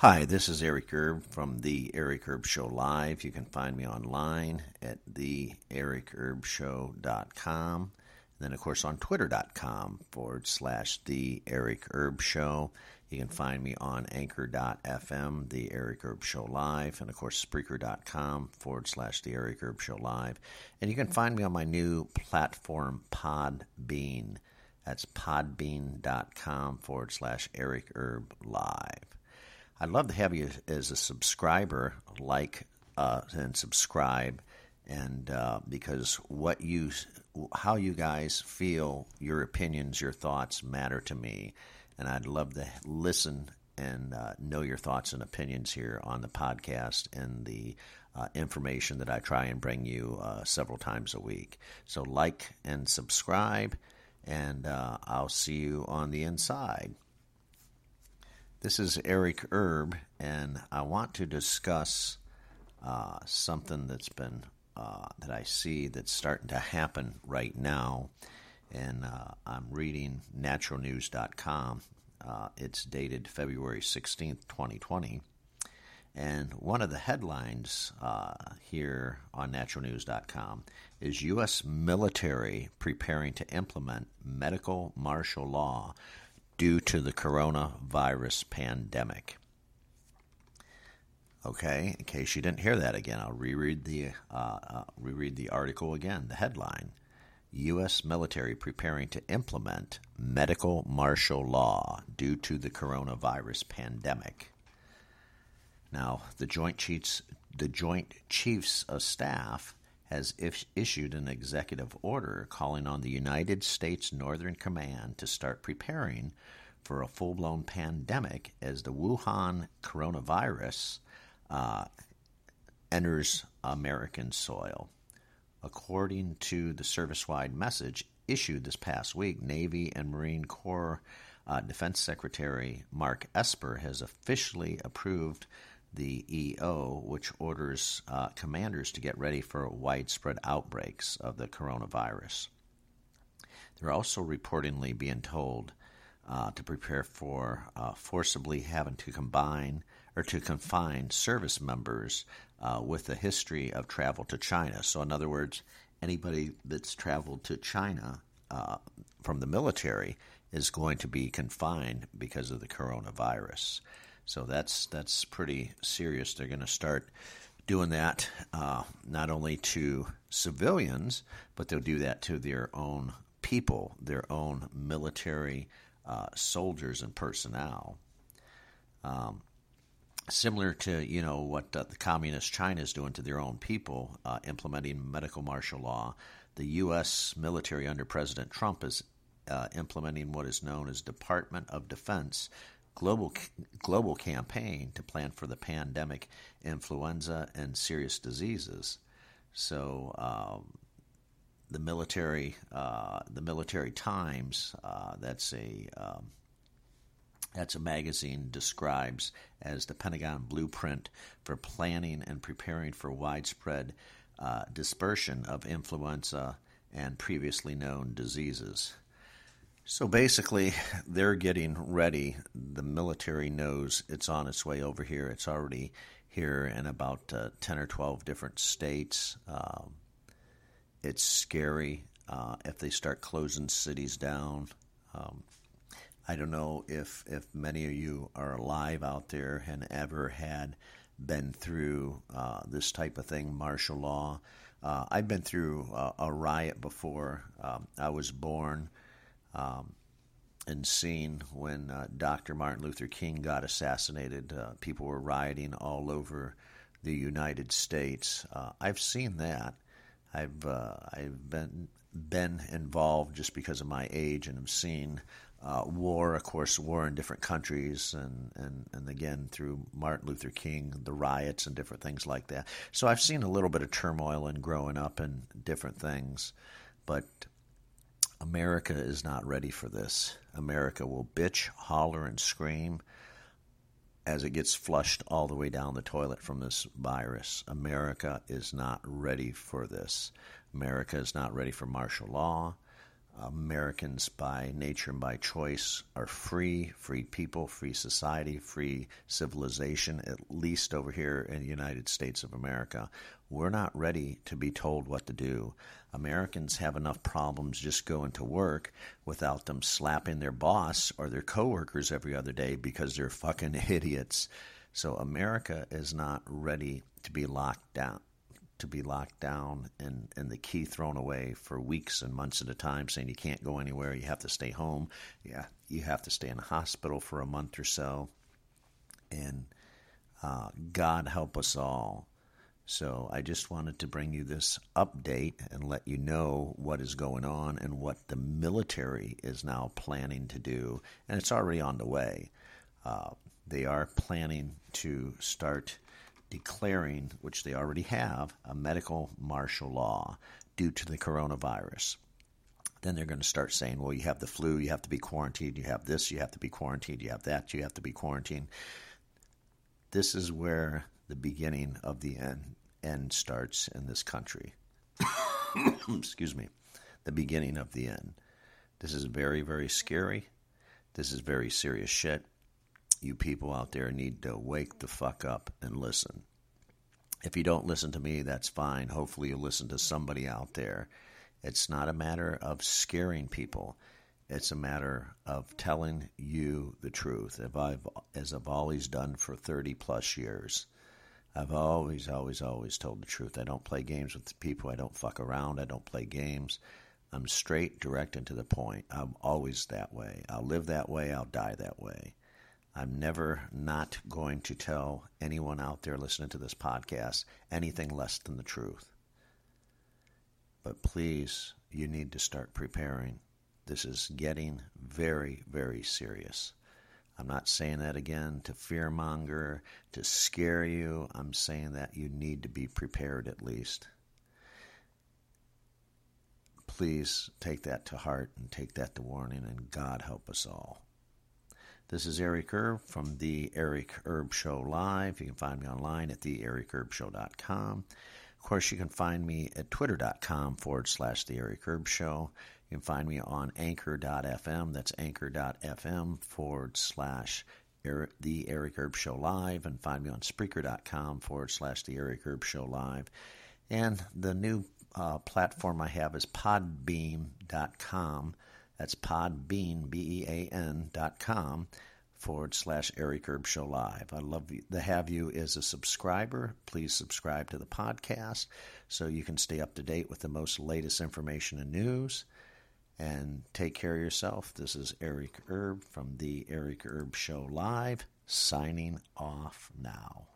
Hi, this is Eric Erb from the Eric Erb Show Live. You can find me online at theericerbshow.com. And then, of course, on twitter.com forward slash the Eric Erb Show. You can find me on anchor.fm, the Eric Erb Show Live, and of course, Spreaker.com forward slash the Eric Erb Show Live. And you can find me on my new platform, Podbean. That's podbean.com forward slash Eric Erb Live. I'd love to have you as a subscriber, like uh, and subscribe, and uh, because what you, how you guys feel, your opinions, your thoughts matter to me, and I'd love to listen and uh, know your thoughts and opinions here on the podcast and the uh, information that I try and bring you uh, several times a week. So like and subscribe, and uh, I'll see you on the inside. This is Eric Erb, and I want to discuss uh, something that's been uh, that I see that's starting to happen right now. And uh, I'm reading naturalnews.com. Uh, it's dated February 16th, 2020. And one of the headlines uh, here on naturalnews.com is U.S. military preparing to implement medical martial law due to the coronavirus pandemic. Okay, in case you didn't hear that again, I'll reread the uh, uh, reread the article again. The headline: U.S. military preparing to implement medical martial law due to the coronavirus pandemic. Now, the Joint Chiefs, the Joint Chiefs of Staff has issued an executive order calling on the United States Northern Command to start preparing for a full blown pandemic as the Wuhan coronavirus uh, enters American soil. According to the service wide message issued this past week, Navy and Marine Corps uh, Defense Secretary Mark Esper has officially approved the EO, which orders uh, commanders to get ready for widespread outbreaks of the coronavirus. They're also reportedly being told uh, to prepare for uh, forcibly having to combine or to confine service members uh, with a history of travel to China. So, in other words, anybody that's traveled to China uh, from the military is going to be confined because of the coronavirus. So that's that's pretty serious. They're going to start doing that uh, not only to civilians, but they'll do that to their own people, their own military uh, soldiers and personnel. Um, similar to you know what uh, the communist China is doing to their own people, uh, implementing medical martial law. The U.S. military under President Trump is uh, implementing what is known as Department of Defense global global campaign to plan for the pandemic, influenza, and serious diseases. So um, the military, uh, the Military Times, uh, that's a um, that's a magazine describes as the Pentagon blueprint for planning and preparing for widespread uh, dispersion of influenza and previously known diseases. So basically, they're getting ready. The military knows it's on its way over here. It's already here in about uh, 10 or 12 different states. Um, it's scary uh, if they start closing cities down. Um, I don't know if, if many of you are alive out there and ever had been through uh, this type of thing, martial law. Uh, I've been through a riot before. Um, I was born um, and seen when uh, Dr. Martin Luther King got assassinated. Uh, people were rioting all over the United States. Uh, I've seen that. I've uh, I've been been involved just because of my age and have seen uh, war, of course, war in different countries, and, and, and again through Martin Luther King, the riots and different things like that. So I've seen a little bit of turmoil in growing up and different things, but America is not ready for this. America will bitch, holler, and scream as it gets flushed all the way down the toilet from this virus. America is not ready for this. America is not ready for martial law. Americans, by nature and by choice, are free, free people, free society, free civilization, at least over here in the United States of America. We're not ready to be told what to do. Americans have enough problems just going to work without them slapping their boss or their coworkers every other day because they're fucking idiots. So America is not ready to be locked down to be locked down and, and the key thrown away for weeks and months at a time, saying you can't go anywhere, you have to stay home, yeah, you have to stay in a hospital for a month or so. And uh, God help us all. So I just wanted to bring you this update and let you know what is going on and what the military is now planning to do. And it's already on the way. Uh, they are planning to start declaring, which they already have, a medical martial law due to the coronavirus. Then they're going to start saying, well, you have the flu, you have to be quarantined, you have this, you have to be quarantined, you have that, you have to be quarantined. This is where the beginning of the end, end starts in this country. Excuse me. The beginning of the end. This is very, very scary. This is very serious shit you people out there need to wake the fuck up and listen. If you don't listen to me, that's fine. Hopefully, you listen to somebody out there. It's not a matter of scaring people. It's a matter of telling you the truth, If I've, as I've always done for 30 plus years. I've always, always, always told the truth. I don't play games with people. I don't fuck around. I don't play games. I'm straight, direct, and to the point. I'm always that way. I'll live that way. I'll die that way. I'm never not going to tell anyone out there listening to this podcast anything less than the truth. But please, you need to start preparing. This is getting very, very serious. I'm not saying that again to fearmonger, to scare you. I'm saying that you need to be prepared at least. Please take that to heart and take that to warning, and God help us all. This is Eric Erb from the Eric Erb Show Live. You can find me online at theericerbshow.com. Of course, you can find me at twitter.com forward slash the Eric Erb Show. You can find me on anchor.fm. That's anchor.fm forward slash the Eric Erb Show Live. And find me on Spreaker.com forward slash the Eric Erb Show Live. And the new uh, platform I have is podbean.com that's podbean, B-E-A-N dot com forward slash Eric Erb Show Live. I love to have you as a subscriber. Please subscribe to the podcast so you can stay up to date with the most latest information and news. And take care of yourself. This is Eric Erb from the Eric Erb Show Live, signing off now.